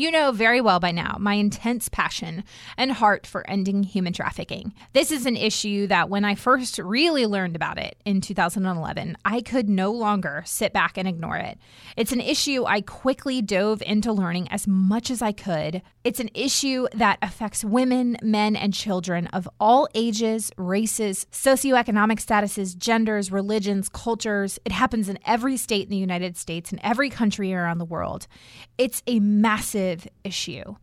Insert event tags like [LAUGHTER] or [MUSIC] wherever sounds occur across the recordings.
You know very well by now my intense passion and heart for ending human trafficking. This is an issue that when I first really learned about it in 2011, I could no longer sit back and ignore it. It's an issue I quickly dove into learning as much as I could. It's an issue that affects women, men, and children of all ages, races, socioeconomic statuses, genders, religions, cultures. It happens in every state in the United States and every country around the world. It's a massive issue.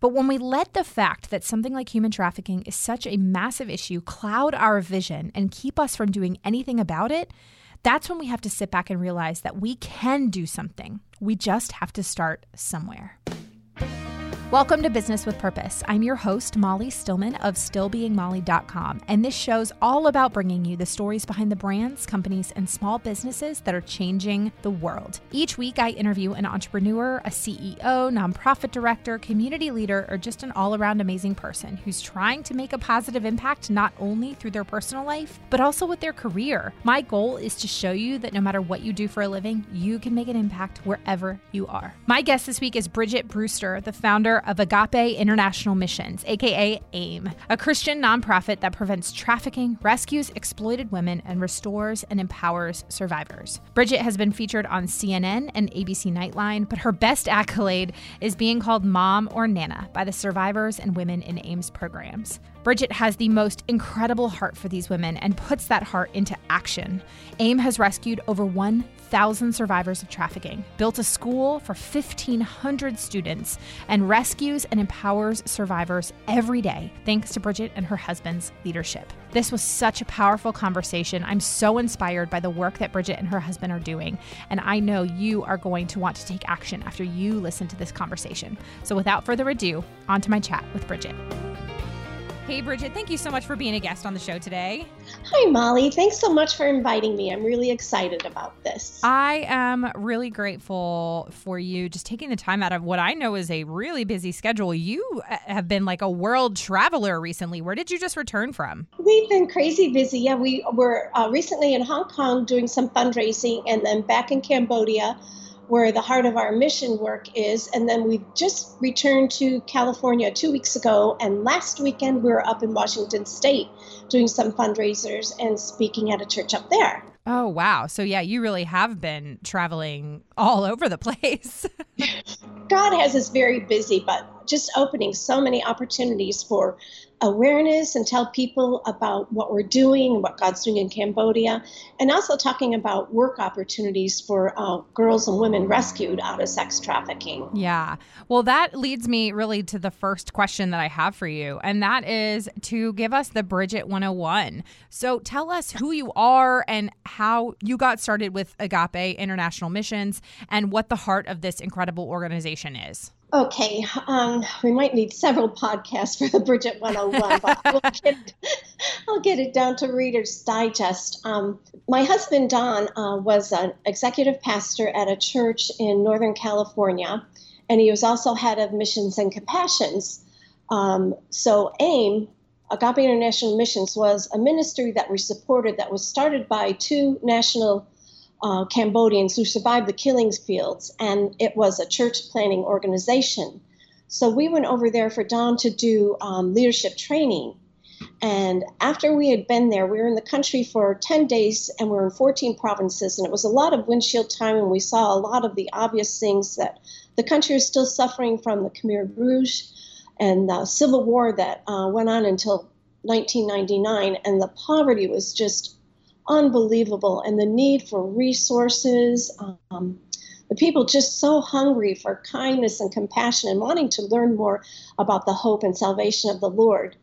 But when we let the fact that something like human trafficking is such a massive issue cloud our vision and keep us from doing anything about it, that's when we have to sit back and realize that we can do something. We just have to start somewhere. Welcome to Business with Purpose. I'm your host, Molly Stillman of StillBeingMolly.com, and this show's all about bringing you the stories behind the brands, companies, and small businesses that are changing the world. Each week, I interview an entrepreneur, a CEO, nonprofit director, community leader, or just an all around amazing person who's trying to make a positive impact not only through their personal life, but also with their career. My goal is to show you that no matter what you do for a living, you can make an impact wherever you are. My guest this week is Bridget Brewster, the founder of Agape International Missions, aka AIM, a Christian nonprofit that prevents trafficking, rescues exploited women, and restores and empowers survivors. Bridget has been featured on CNN and ABC Nightline, but her best accolade is being called Mom or Nana by the survivors and women in AIM's programs. Bridget has the most incredible heart for these women and puts that heart into action. AIM has rescued over 1,000 survivors of trafficking, built a school for 1,500 students, and rescues and empowers survivors every day thanks to Bridget and her husband's leadership. This was such a powerful conversation. I'm so inspired by the work that Bridget and her husband are doing, and I know you are going to want to take action after you listen to this conversation. So without further ado, on to my chat with Bridget. Hey, Bridget, thank you so much for being a guest on the show today. Hi, Molly. Thanks so much for inviting me. I'm really excited about this. I am really grateful for you just taking the time out of what I know is a really busy schedule. You uh, have been like a world traveler recently. Where did you just return from? We've been crazy busy. Yeah, we were uh, recently in Hong Kong doing some fundraising and then back in Cambodia where the heart of our mission work is. And then we just returned to California two weeks ago. And last weekend, we were up in Washington State doing some fundraisers and speaking at a church up there. Oh, wow. So, yeah, you really have been traveling all over the [LAUGHS] place. God has us very busy, but just opening so many opportunities for awareness and tell people about what we're doing, what God's doing in Cambodia, and also talking about work opportunities for uh, girls and women rescued out of sex trafficking. Yeah. Well, that leads me really to the first question that I have for you, and that is to give us the Bridget 101. So tell us who you are and how you got started with Agape International Missions and what the heart of this incredible organization is. Okay, um, we might need several podcasts for the Bridget 101, but we'll [LAUGHS] get, I'll get it down to Reader's Digest. Um, my husband, Don, uh, was an executive pastor at a church in Northern California, and he was also head of missions and compassions. Um, so, AIM, Agape International Missions, was a ministry that we supported that was started by two national uh, Cambodians who survived the killing fields, and it was a church planting organization. So we went over there for Don to do um, leadership training. And after we had been there, we were in the country for 10 days and we were in 14 provinces. And it was a lot of windshield time, and we saw a lot of the obvious things that the country is still suffering from the Khmer Rouge and the civil war that uh, went on until 1999. And the poverty was just unbelievable, and the need for resources. Um, the people just so hungry for kindness and compassion and wanting to learn more about the hope and salvation of the Lord.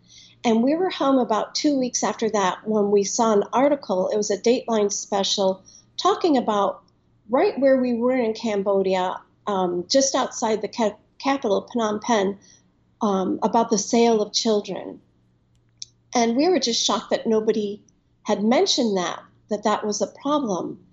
And we were home about two weeks after that when we saw an article. It was a Dateline special talking about right where we were in Cambodia, um, just outside the ca- capital, Phnom Penh, um, about the sale of children. And we were just shocked that nobody had mentioned that that that was a problem.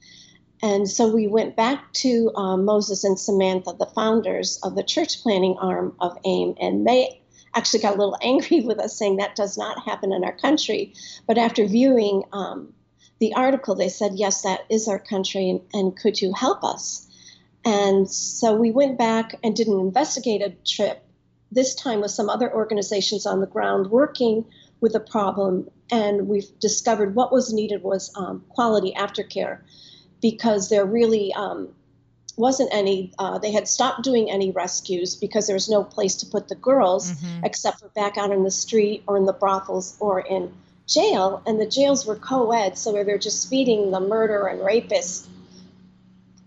And so we went back to um, Moses and Samantha, the founders of the church planting arm of AIM, and they actually got a little [LAUGHS] angry with us saying that does not happen in our country. But after viewing um, the article, they said, yes, that is our country, and, and could you help us? And so we went back and did an investigative trip, this time with some other organizations on the ground working with the problem. And we've discovered what was needed was um, quality aftercare because there really um, wasn't any, uh, they had stopped doing any rescues because there was no place to put the girls mm-hmm. except for back out in the street or in the brothels or in jail. And the jails were co ed, so they're just feeding the murder and rapist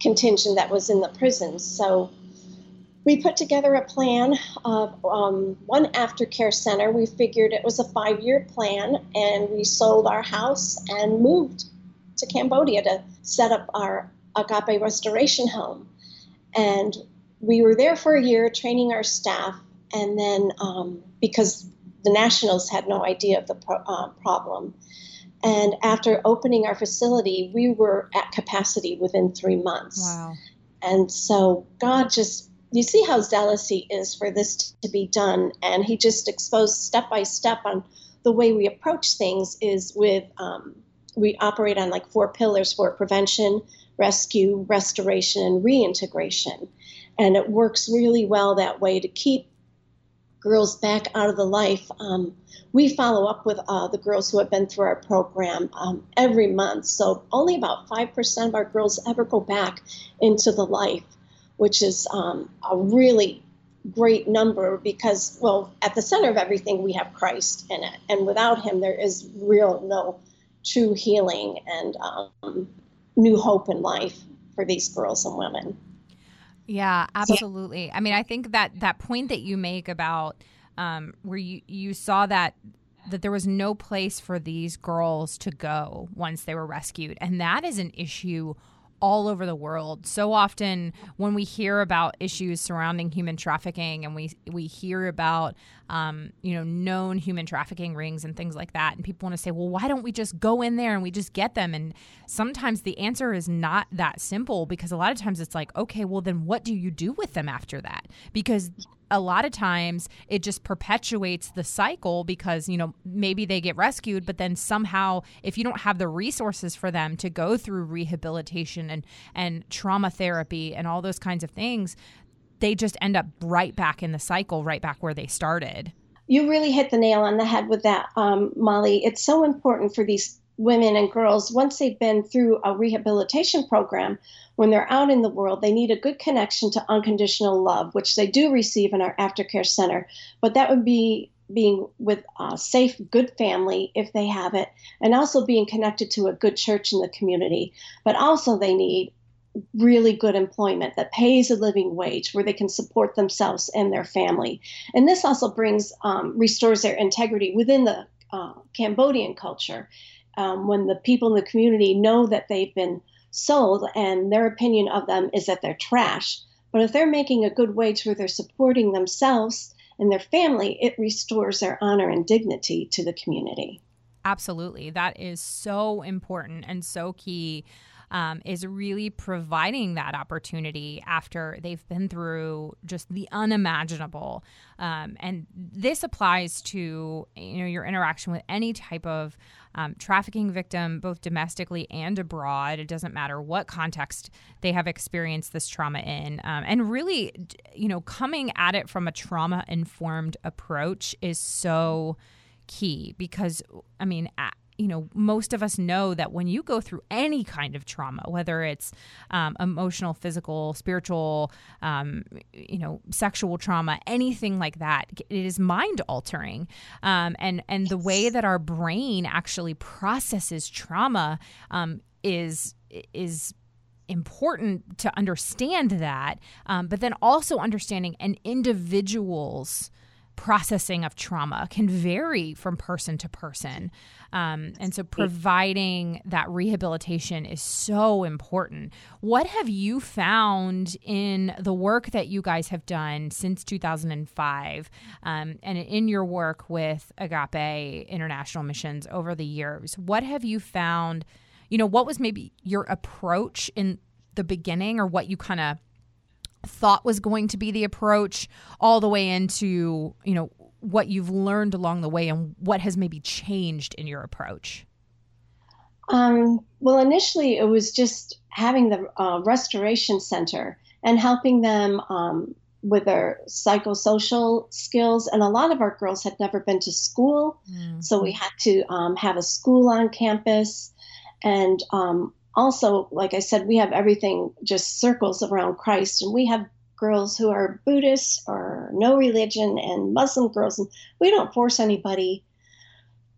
contingent that was in the prisons. So we put together a plan of um, one aftercare center. We figured it was a five year plan, and we sold our house and moved to Cambodia to set up our Agape Restoration Home. And we were there for a year training our staff, and then um, because the Nationals had no idea of the pro- uh, problem. And after opening our facility, we were at capacity within three months. Wow. And so God just, you see how zealous He is for this to be done. And He just exposed step by step on the way we approach things is with, um, we operate on like four pillars for prevention, rescue, restoration, and reintegration. And it works really well that way to keep girls back out of the life. Um, we follow up with uh, the girls who have been through our program um, every month. So only about 5% of our girls ever go back into the life, which is um, a really great number because, well, at the center of everything, we have Christ in it. And without him, there is real no true healing and um, new hope in life for these girls and women. Yeah, absolutely. I mean, I think that that point that you make about um, where you you saw that that there was no place for these girls to go once they were rescued, and that is an issue all over the world. So often when we hear about issues surrounding human trafficking and we we hear about um, you know known human trafficking rings and things like that and people want to say, "Well, why don't we just go in there and we just get them?" And sometimes the answer is not that simple because a lot of times it's like, "Okay, well then what do you do with them after that?" Because a lot of times it just perpetuates the cycle because you know maybe they get rescued but then somehow if you don't have the resources for them to go through rehabilitation and and trauma therapy and all those kinds of things they just end up right back in the cycle right back where they started. You really hit the nail on the head with that um, molly. It's so important for these women and girls once they've been through a rehabilitation program when they're out in the world, they need a good connection to unconditional love, which they do receive in our aftercare center. But that would be being with a safe, good family if they have it, and also being connected to a good church in the community. But also, they need really good employment that pays a living wage where they can support themselves and their family. And this also brings, um, restores their integrity within the uh, Cambodian culture. Um, when the people in the community know that they've been sold and their opinion of them is that they're trash. But if they're making a good wage where they're supporting themselves and their family, it restores their honor and dignity to the community. Absolutely. That is so important and so key. Um, is really providing that opportunity after they've been through just the unimaginable. Um, and this applies to you know your interaction with any type of um, trafficking victim, both domestically and abroad. It doesn't matter what context they have experienced this trauma in. Um, and really, you know, coming at it from a trauma informed approach is so key because, I mean, you know, most of us know that when you go through any kind of trauma, whether it's um, emotional, physical, spiritual, um, you know, sexual trauma, anything like that, it is mind altering. Um, and and the way that our brain actually processes trauma um, is is important to understand that, um, but then also understanding an individual's processing of trauma can vary from person to person. Um, and so providing that rehabilitation is so important. What have you found in the work that you guys have done since 2005 um, and in your work with Agape International Missions over the years? What have you found? You know, what was maybe your approach in the beginning or what you kind of thought was going to be the approach all the way into, you know, what you've learned along the way and what has maybe changed in your approach? Um, well, initially it was just having the uh, restoration center and helping them um, with their psychosocial skills. And a lot of our girls had never been to school, mm-hmm. so we had to um, have a school on campus. And um, also, like I said, we have everything just circles around Christ, and we have girls who are Buddhists or no religion and Muslim girls, and we don't force anybody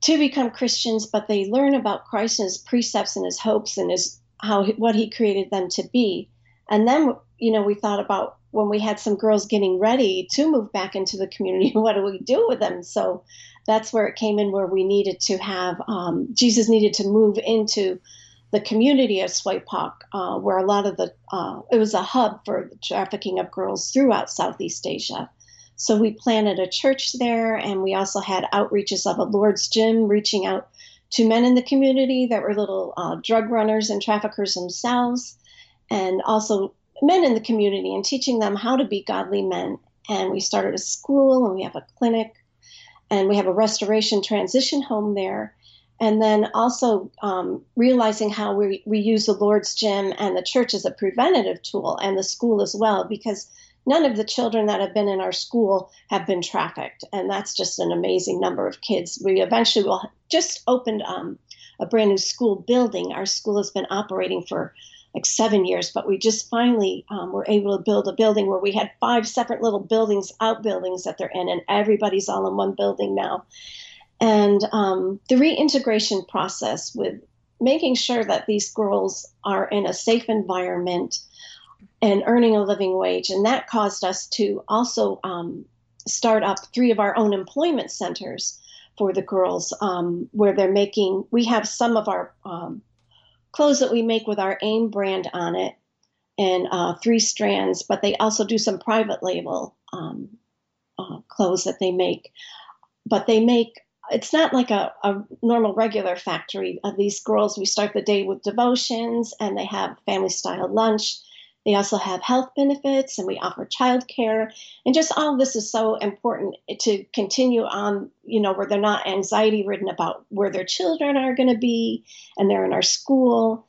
to become Christians, but they learn about Christ and his precepts and his hopes and his how what he created them to be. And then you know we thought about when we had some girls getting ready to move back into the community, [LAUGHS] what do we do with them? So that's where it came in where we needed to have um, Jesus needed to move into the community of Svay Pak, uh, where a lot of the uh, it was a hub for trafficking of girls throughout Southeast Asia. So we planted a church there, and we also had outreaches of a Lord's Gym, reaching out to men in the community that were little uh, drug runners and traffickers themselves, and also men in the community and teaching them how to be godly men. And we started a school, and we have a clinic, and we have a restoration transition home there and then also um, realizing how we, we use the Lord's gym and the church as a preventative tool and the school as well, because none of the children that have been in our school have been trafficked. And that's just an amazing number of kids. We eventually will just opened um, a brand new school building. Our school has been operating for like seven years, but we just finally um, were able to build a building where we had five separate little buildings, outbuildings that they're in, and everybody's all in one building now and um, the reintegration process with making sure that these girls are in a safe environment and earning a living wage. And that caused us to also um, start up three of our own employment centers for the girls um, where they're making, we have some of our um, clothes that we make with our AIM brand on it and uh, three strands, but they also do some private label um, uh, clothes that they make. But they make it's not like a, a normal regular factory. Of these girls we start the day with devotions and they have family style lunch. They also have health benefits and we offer childcare. And just all this is so important to continue on you know where they're not anxiety ridden about where their children are going to be and they're in our school.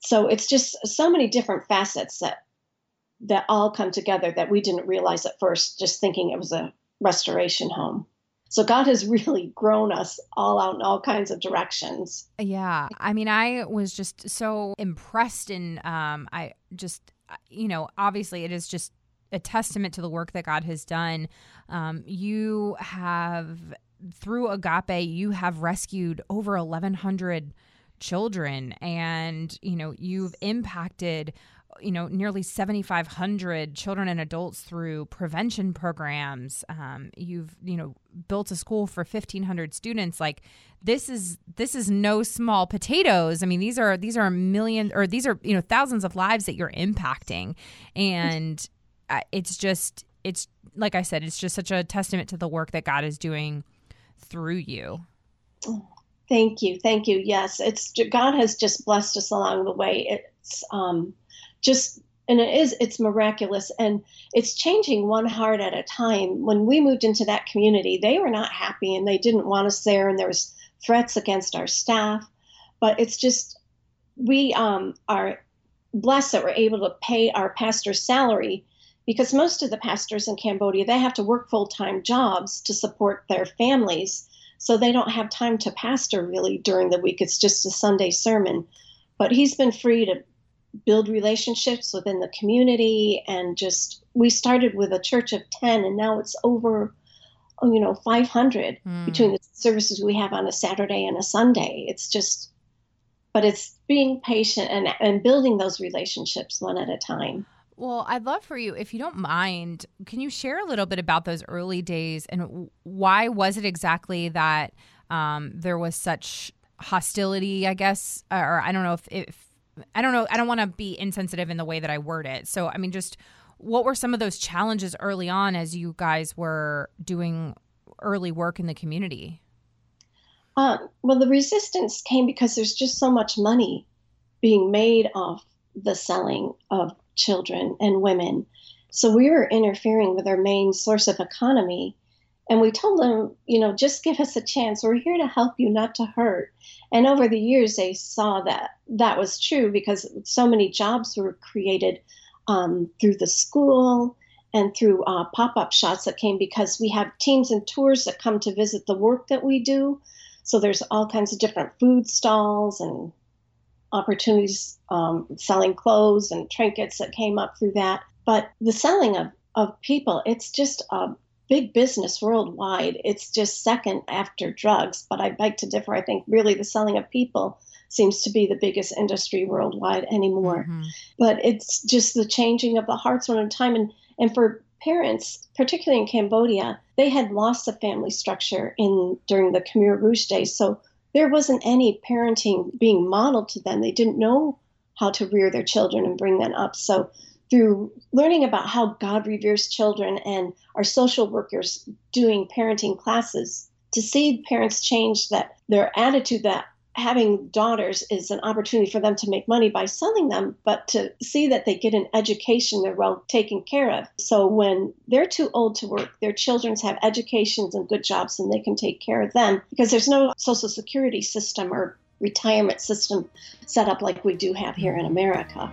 So it's just so many different facets that that all come together that we didn't realize at first just thinking it was a restoration home so God has really grown us all out in all kinds of directions. Yeah. I mean, I was just so impressed and um I just you know, obviously it is just a testament to the work that God has done. Um, you have through Agape, you have rescued over 1100 children and you know, you've impacted you know nearly 7500 children and adults through prevention programs. Um, you've you know built a school for 1500 students. Like this is this is no small potatoes. I mean these are these are a million or these are you know thousands of lives that you're impacting. And uh, it's just it's like i said it's just such a testament to the work that god is doing through you. Thank you. Thank you. Yes it's god has just blessed us along the way. It's um just and it is it's miraculous. And it's changing one heart at a time. When we moved into that community they were not happy and they didn't want us there and there was threats against our staff. But it's just we um, are blessed that we're able to pay our pastor's salary because most of the pastors in cambodia they have to work full-time jobs to support their families. So they don't have time to pastor really during the week. It's just a sunday sermon. But he's been free to build relationships within the community and just we started with a church of 10 and now it's over oh, you know 500 mm. between the services we have on a saturday and a sunday it's just but it's being patient and, and building those relationships one at a time well, I'd love for you, if you don't mind, can you share a little bit about those early days and why was it exactly that um, there was such hostility, I guess, or I don't know if, if I don't know. I don't want to be insensitive in the way that I word it. So, I mean, just what were some of those challenges early on as you guys were doing early work in the community? Um, well, the resistance came because there's just so much money being made off the selling of children and women. So we were interfering with our main source of economy. And we told them, you know, just give us a chance. We're here to help you, not to hurt. And over the years, they saw that that was true because so many jobs were created um, through the school and through uh, pop-up shots that came because we have teams and tours that come to visit the work that we do. So there's all kinds of different food stalls and opportunities um, selling clothes and trinkets that came up through that. But the selling of, of people it's just a big business worldwide it's just second after drugs but i beg to differ i think really the selling of people seems to be the biggest industry worldwide anymore. Mm-hmm. But it's just the changing of the hearts one at a time. And, and for parents, particularly in Cambodia, they had lost the family structure in during the Khmer Rouge days. So there wasn't any parenting being modeled to them. They didn't know how to rear their children and bring them up. So through learning about how God reveres children and our social workers doing parenting classes, to see parents change that their attitude that having daughters is an opportunity for them to make money by selling them, but to see that they get an education, they're well taken care of. So when they're too old to work, their children have educations and good jobs and they can take care of them because there's no social security system or retirement system set up like we do have here in America.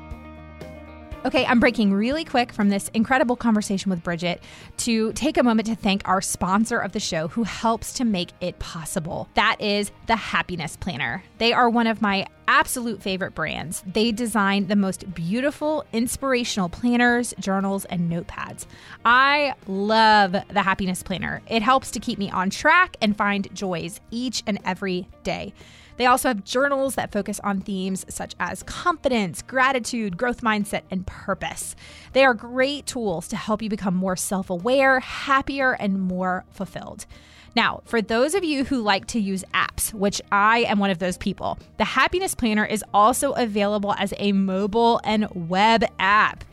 Okay, I'm breaking really quick from this incredible conversation with Bridget to take a moment to thank our sponsor of the show who helps to make it possible. That is the Happiness Planner. They are one of my absolute favorite brands. They design the most beautiful, inspirational planners, journals, and notepads. I love the Happiness Planner. It helps to keep me on track and find joys each and every day. They also have journals that focus on themes such as confidence, gratitude, growth mindset, and purpose. They are great tools to help you become more self aware, happier, and more fulfilled. Now, for those of you who like to use apps, which I am one of those people, the Happiness Planner is also available as a mobile and web app.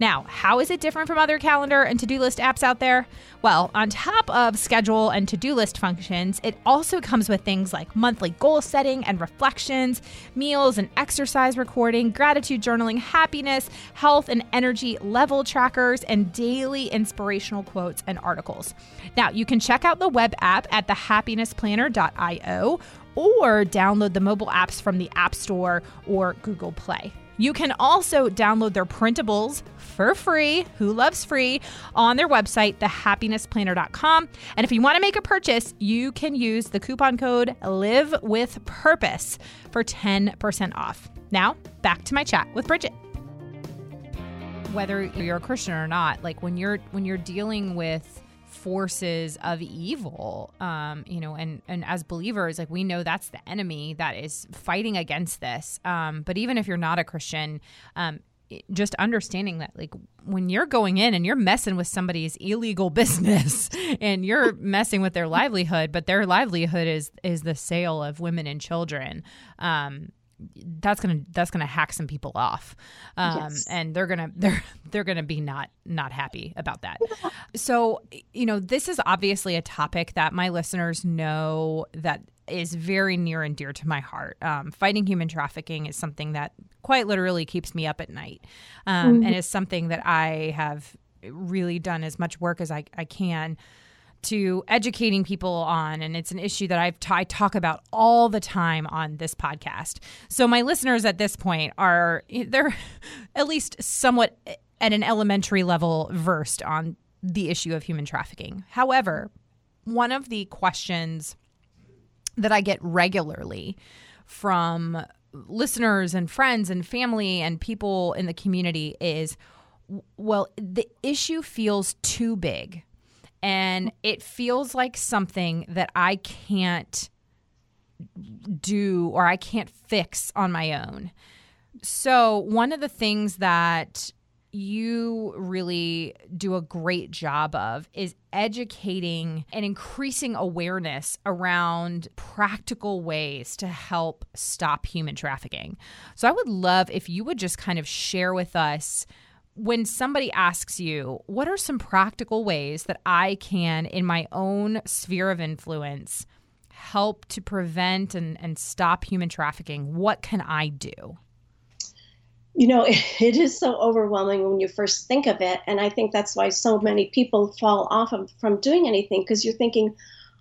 Now, how is it different from other calendar and to do list apps out there? Well, on top of schedule and to do list functions, it also comes with things like monthly goal setting and reflections, meals and exercise recording, gratitude journaling, happiness, health and energy level trackers, and daily inspirational quotes and articles. Now, you can check out the web app at thehappinessplanner.io or download the mobile apps from the App Store or Google Play. You can also download their printables for free. Who loves free? On their website, thehappinessplanner.com. And if you want to make a purchase, you can use the coupon code Live with Purpose for 10% off. Now, back to my chat with Bridget. Whether you're a Christian or not, like when you're when you're dealing with forces of evil um you know and and as believers like we know that's the enemy that is fighting against this um but even if you're not a christian um just understanding that like when you're going in and you're messing with somebody's illegal [LAUGHS] business and you're messing with their livelihood but their livelihood is is the sale of women and children um that's gonna that's gonna hack some people off. Um, yes. and they're gonna [LAUGHS] they're they're gonna be not not happy about that. So you know this is obviously a topic that my listeners know that is very near and dear to my heart um, fighting human trafficking is something that quite literally keeps me up at night um, mm-hmm. and is something that i have really done as much work as i, I can to educating people on, and it's an issue that I've t- I talk about all the time on this podcast. So my listeners at this point are they're [LAUGHS] at least somewhat at an elementary level versed on the issue of human trafficking. However, one of the questions that I get regularly from listeners and friends and family and people in the community is well, the issue feels too big and it feels like something that I can't do or I can't fix on my own. So, one of the things that you really do a great job of is educating and increasing awareness around practical ways to help stop human trafficking. So, I would love if you would just kind of share with us when somebody asks you, what are some practical ways that I can, in my own sphere of influence, help to prevent and, and stop human trafficking? What can I do? You know, [LAUGHS] it is so overwhelming when you first think of it. And I think that's why so many people fall off of, from doing anything because you're thinking,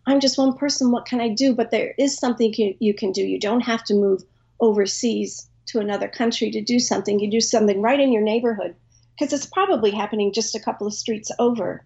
I'm just one person. What can I do? But there is something you, you can do. You don't have to move overseas to another country to do something. You do something right in your neighborhood because it's probably happening just a couple of streets over.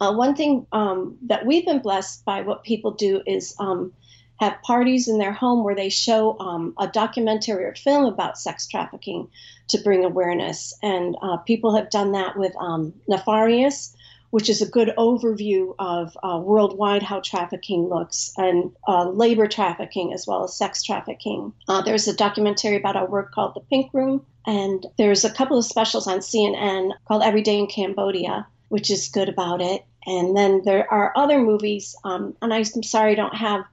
Uh, one thing um, that we've been blessed by what people do is um, have parties in their home where they show um, a documentary or film about sex trafficking to bring awareness. And uh, people have done that with um, Nefarious, which is a good overview of uh, worldwide how trafficking looks and uh, labor trafficking as well as sex trafficking. Uh, there's a documentary about our work called The Pink Room, and there's a couple of specials on CNN called Every Day in Cambodia, which is good about it. And then there are other movies, um, and I'm sorry I don't have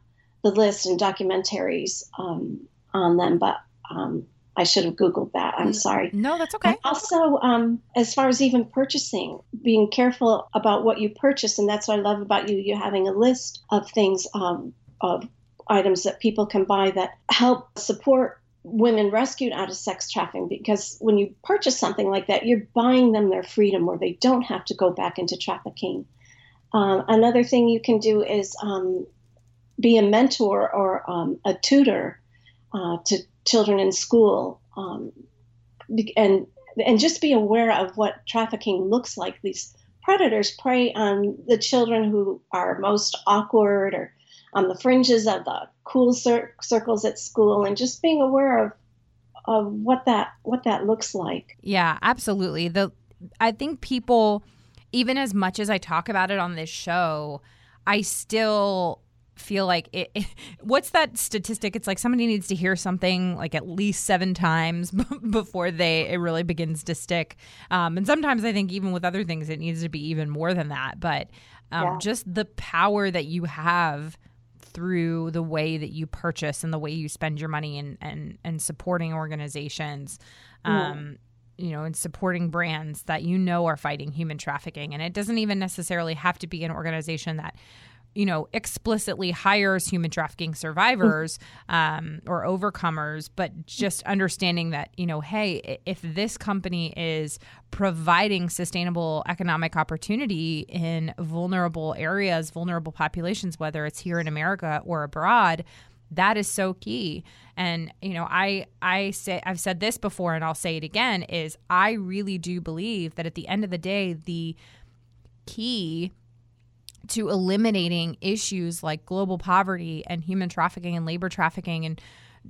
the list and documentaries um, on them, but um, I should have Googled that. I'm sorry. No, that's okay. also, um, as far as even purchasing, being careful about what you purchase. And that's what I love about you. You having a list of things, um, of items that people can buy that help support women rescued out of sex trafficking because when you purchase something like that, you're buying them their freedom where they don't have to go back into trafficking. Um, another thing you can do is um, be a mentor or um, a tutor uh, to children in school, um, and and just be aware of what trafficking looks like. These predators prey on the children who are most awkward or on the fringes of the cool cir- circles at school, and just being aware of of what that what that looks like. Yeah, absolutely. The I think people, even as much as I talk about it on this show, I still feel like it, it, [LAUGHS] what's that statistic it's like somebody needs to hear something like at least seven times [LAUGHS] before they it really begins to stick um, and sometimes i think even with other things it needs to be even more than that but um, yeah. just the power that you have through the way that you purchase and the way you spend your money and and, and supporting organizations um, you know, and supporting brands that you know are fighting human trafficking. And it doesn't even necessarily have to be an organization that you know, explicitly hires human trafficking survivors um, or overcomers, but just understanding that, you know, hey, if this company is providing sustainable economic opportunity in vulnerable areas, vulnerable populations, whether it's here in America or abroad, that is so key. And you know i i say i've said this before and i'll say it again is i really do believe that at the end of the day the key to eliminating issues like global poverty and human trafficking and labor trafficking and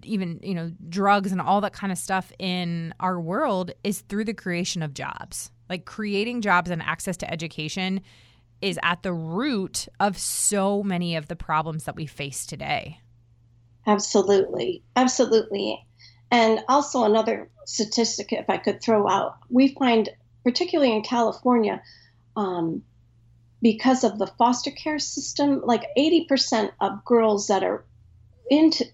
even you know drugs and all that kind of stuff in our world is through the creation of jobs. Like creating jobs and access to education is at the root of so many of the problems that we face today. Absolutely. Absolutely. And also another statistic if i could throw out we find particularly in california um, because of the foster care system, like 80% of girls that are into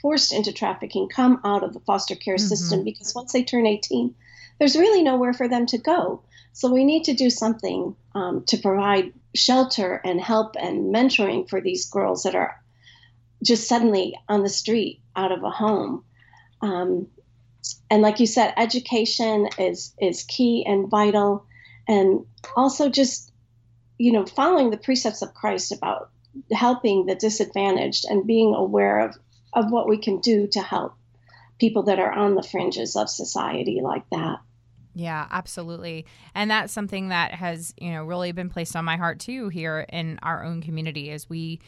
forced into trafficking come out of the foster care mm-hmm. system because once they turn 18, there's really nowhere for them to go. So we need to do something um, to provide shelter and help and mentoring for these girls that are just suddenly on the street out of a home. Um, and like you said, education is is key and vital, and also just you know, following the precepts of Christ about helping the disadvantaged and being aware of, of what we can do to help people that are on the fringes of society like that. Yeah, absolutely. And that's something that has, you know, really been placed on my heart too here in our own community as we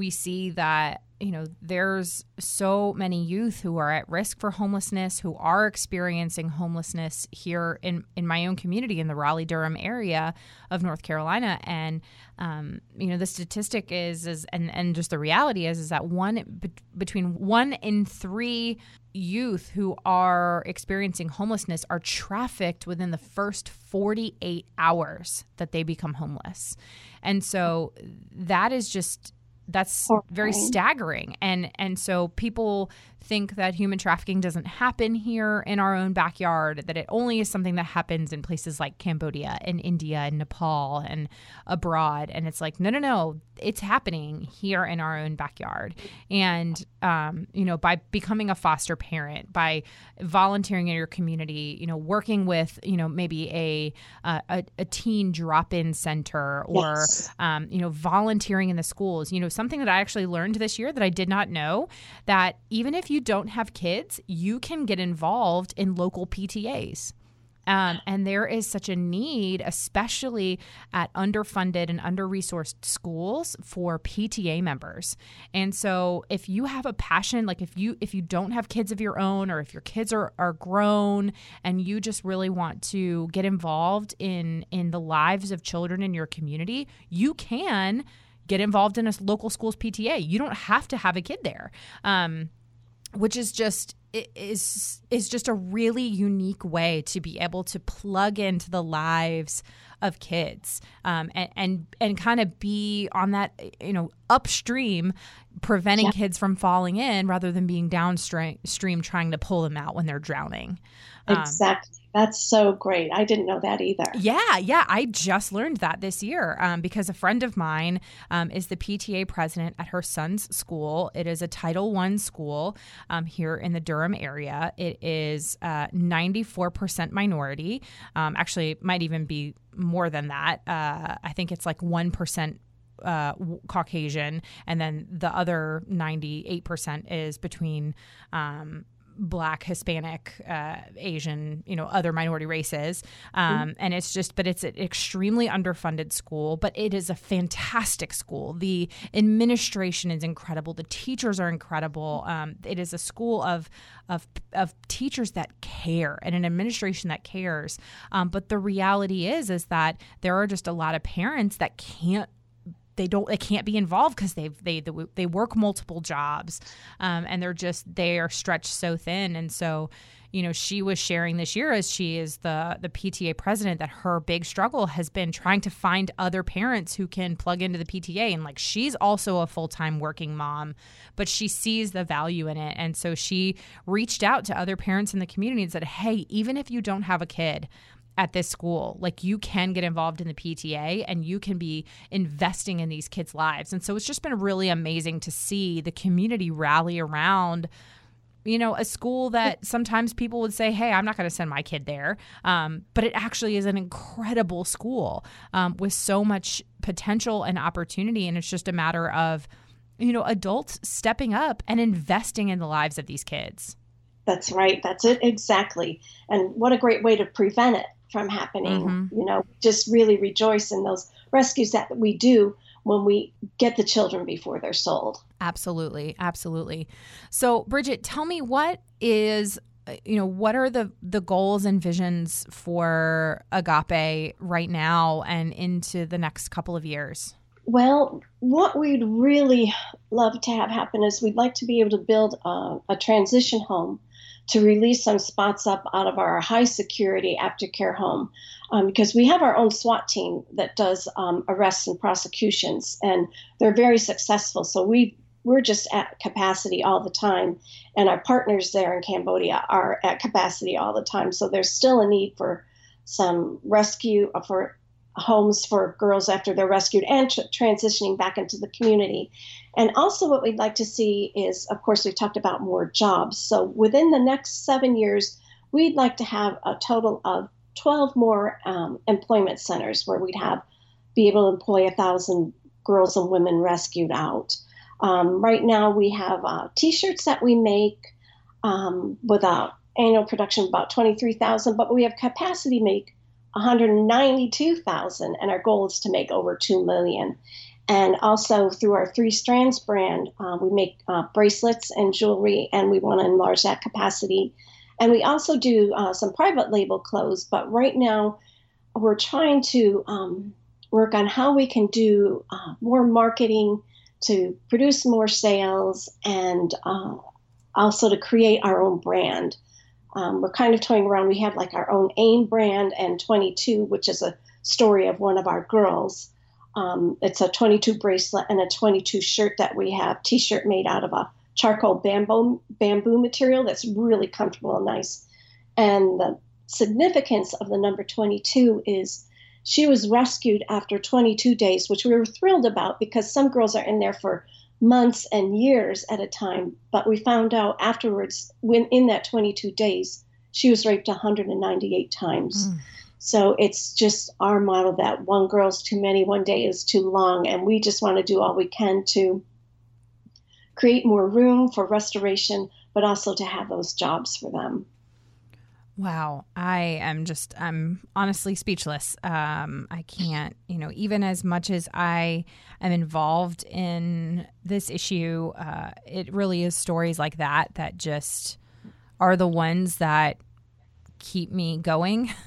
we see that you know there's so many youth who are at risk for homelessness who are experiencing homelessness here in in my own community in the Raleigh Durham area of North Carolina. And um, you know the statistic is is and and just the reality is is that one be, between one in three youth who are experiencing homelessness are trafficked within the first 48 hours that they become homeless. And so that is just that's very staggering. And and so people think that human trafficking doesn't happen here in our own backyard, that it only is something that happens in places like Cambodia and India and Nepal and abroad. And it's like, no, no, no, it's happening here in our own backyard. And, um, you know, by becoming a foster parent, by volunteering in your community, you know, working with, you know, maybe a, a, a teen drop in center or, yes. um, you know, volunteering in the schools, you know, something that I actually learned this year that I did not know that even if you don't have kids, you can get involved in local PTAs. Um, and there is such a need, especially at underfunded and under resourced schools, for PTA members. And so, if you have a passion, like if you if you don't have kids of your own, or if your kids are are grown, and you just really want to get involved in in the lives of children in your community, you can get involved in a local school's PTA. You don't have to have a kid there. Um, which is just is is just a really unique way to be able to plug into the lives of kids um, and and, and kind of be on that you know upstream preventing yeah. kids from falling in rather than being downstream trying to pull them out when they're drowning um, exactly that's so great. I didn't know that either. Yeah, yeah. I just learned that this year um, because a friend of mine um, is the PTA president at her son's school. It is a Title One school um, here in the Durham area. It is uh, 94% minority. Um, actually, might even be more than that. Uh, I think it's like 1% uh, Caucasian, and then the other 98% is between um, black hispanic uh, asian you know other minority races. Um, mm-hmm. and it's just but it's an extremely underfunded school but it is a fantastic school. The administration is incredible. The teachers are incredible. Um, it is a school of of, of teachers that care and an administration that cares. Um, but the reality is is that there are just a lot of parents that can't they don't they can't be involved because they they they work multiple jobs um, and they're just they are stretched so thin. And so you know she was sharing this year as she is the the PTA president that her big struggle has been trying to find other parents who can plug into the PTA and like she's also a full-time working mom but she sees the value in it. And so she reached out to other parents in the community and said hey even if you don't have a kid at this school. Like you can get involved in the PTA and you can be investing in these kids' lives. And so it's just been really amazing to see the community rally around you know, a school that sometimes people would say, hey, I'm not going to send my kid there. Um, but it actually is an incredible school um, with so much potential and opportunity. And it's just a matter of, you know, adults stepping up and investing in the lives of these kids. That's right. That's it. Exactly. And what a great way to prevent it from happening. Mm-hmm. You know, just really rejoice in those rescues that we do when we get the children before they're sold. Absolutely, absolutely. So, Bridget, tell me what is you know what are the the goals and visions for Agape right now and into the next couple of years? Well, what we'd really love to have happen is we'd like to be able to build a, a transition home to release some spots up out of our high security aftercare home um, because we have our own SWAT team that does um, arrests and prosecutions, and they're very successful. So we we're just at capacity all the time, and our partners there in Cambodia are at capacity all the time. So there's still a need for some rescue uh, for homes for girls after they're rescued and tr- transitioning back into the community. And also, what we'd like to see is, of course, we talked about more jobs. So within the next seven years, we'd like to have a total of 12 more um, employment centers where we'd have be able to employ a thousand girls and women rescued out. Um, right now, we have uh, T-shirts that we make um, with a annual production of about 23,000, but we have capacity make 192,000, and our goal is to make over 2 million. And also through our Three Strands brand, uh, we make uh, bracelets and jewelry, and we want to enlarge that capacity. And we also do uh, some private label clothes, but right now we're trying to um, work on how we can do uh, more marketing to produce more sales and uh, also to create our own brand. Um, we're kind of toying around. We have like our own AIM brand and 22, which is a story of one of our girls. Um, it's a 22 bracelet and a 22 shirt that we have, t-shirt made out of a charcoal bamboo bamboo material that's really comfortable and nice. And the significance of the number 22 is she was rescued after 22 days, which we were thrilled about because some girls are in there for months and years at a time. But we found out afterwards, when in that 22 days, she was raped 198 times. Mm. So it's just our model that one girl's too many, one day is too long. And we just want to do all we can to create more room for restoration, but also to have those jobs for them. Wow, I am just I'm honestly speechless. Um, I can't, you know, even as much as I am involved in this issue, uh, it really is stories like that that just are the ones that keep me going. [LAUGHS]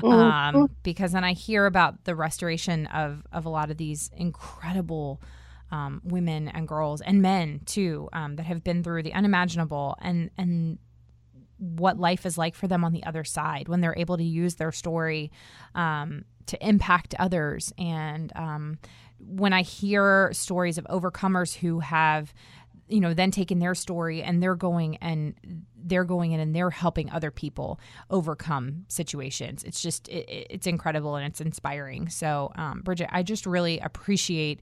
Mm-hmm. um, because then I hear about the restoration of of a lot of these incredible um, women and girls and men too um, that have been through the unimaginable and and what life is like for them on the other side when they're able to use their story um, to impact others. And um, when I hear stories of overcomers who have, you know, then taken their story and they're going and they're going in and they're helping other people overcome situations. It's just, it, it's incredible and it's inspiring. So, um, Bridget, I just really appreciate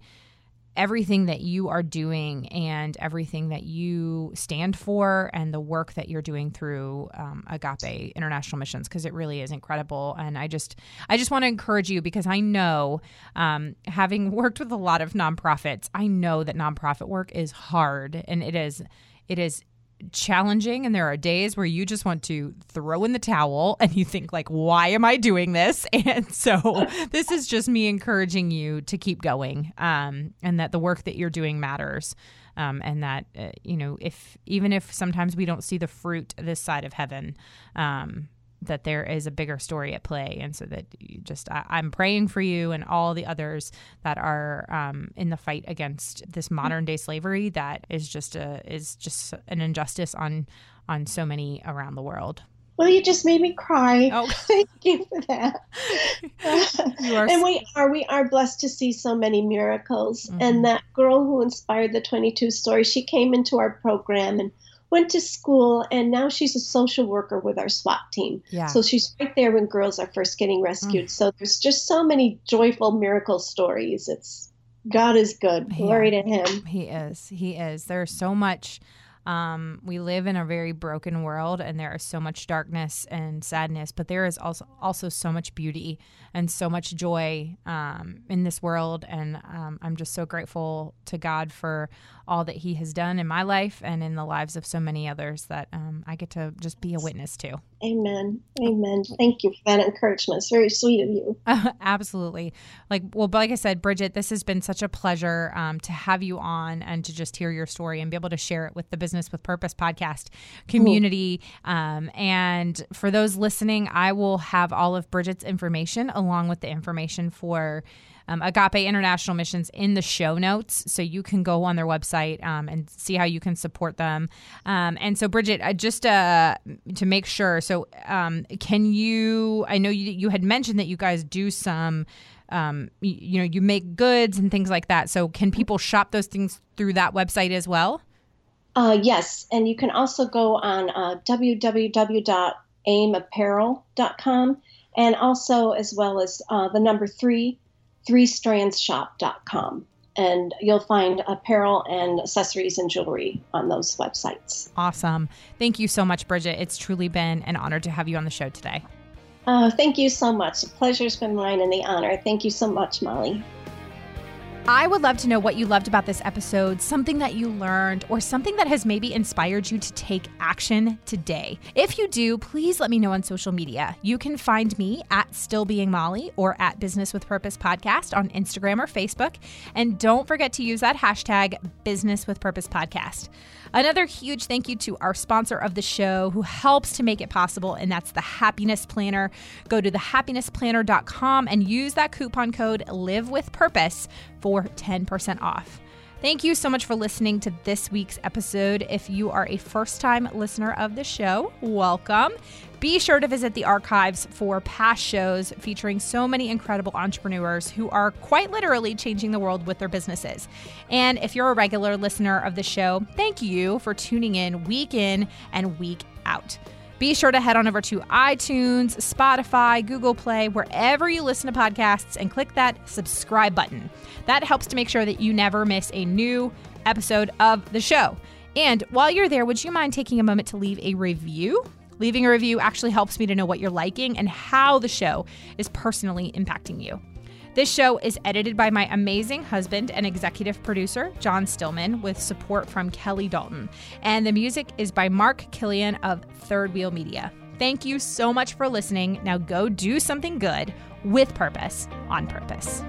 everything that you are doing and everything that you stand for and the work that you're doing through um, agape international missions because it really is incredible. And i just i just want to encourage you because i know um, having [LAUGHS] worked with a lot of nonprofits i know that nonprofit work is hard and it is it is challenging and there are days where you just want to throw in the towel and you think like why am i doing this? [LAUGHS] And so this is just me encouraging you to keep going um, and that the work that you're doing matters um, and that uh, you know if even if sometimes we don't see the fruit this side of heaven um, that there is a bigger story at play and so that you just I, am praying for you and all the others that are um, in the fight against this modern day slavery that is just a is just an injustice on on so many around the world well, you just made me cry. Oh. [LAUGHS] Thank you for that. [LAUGHS] And s- we are we are blessed to see so many miracles. Mhm. And that girl who inspired the 22 story, she came into our program and went to school, and now she's a social worker with our SWAT team. yeah So she's right there when girls are first getting rescued. So there's just so many joyful miracle stories. It's God is good. Glory to Him. He is. He is. There's so much. Um, we live in a very broken world, and there is so much darkness and sadness. But there is also also so much beauty and so much joy um, in this world. And um, I'm just so grateful to God for all that He has done in my life and in the lives of so many others that um, I get to just be a witness to. Amen. Amen. Thank you for that encouragement. It's very sweet of you. [LAUGHS] Absolutely. Like, well, but like I said, Bridget, this has been such a pleasure um, to have you on and to just hear your story and be able to share it with the Business with Purpose podcast community. Um, and for those listening, I will have all of Bridget's information along with the information for. Um, Agape International Missions in the show notes, so you can go on their website um, and see how you can support them. Um, and so, Bridget, uh, just uh, to make sure, so um, can you? I know you you had mentioned that you guys do some. Um, you, you know, you make goods and things like that. So, can people shop those things through that website as well? Uh, yes, and you can also go on uh, www.aimapparel.com and also as well as uh, the number three, threestrandsshop.com. And you'll find apparel and accessories and jewelry on those websites. Awesome. Thank you so much, Bridget. It's truly been an honor to have you on the show today. Oh, thank you so much. The pleasure's been mine and the honor. Thank you so much, Molly. I would love to know what you loved about this episode, something that you learned, or something that has maybe inspired you to take action today. If you do, please let me know on social media. You can find me at Still Being Molly or at Business with Purpose Podcast on Instagram or Facebook. And don't forget to use that hashtag Business with Purpose Podcast. Another huge thank you to our sponsor of the show who helps to make it possible, and that's the Happiness Planner. Go to thehappinessplanner.com and use that coupon code Live with Purpose for 10% off. Thank you so much for listening to this week's episode. If you are a first time listener of the show, welcome. Be sure to visit the archives for past shows featuring so many incredible entrepreneurs who are quite literally changing the world with their businesses. And if you're a regular listener of the show, thank you for tuning in week in and week out. Be sure to head on over to iTunes, Spotify, Google Play, wherever you listen to podcasts, and click that subscribe button. That helps to make sure that you never miss a new episode of the show. And while you're there, would you mind taking a moment to leave a review? Leaving a review actually helps me to know what you're liking and how the show is personally impacting you. This show is edited by my amazing husband and executive producer, John Stillman, with support from Kelly Dalton. And the music is by Mark Killian of Third Wheel Media. Thank you so much for listening. Now go do something good with purpose on purpose.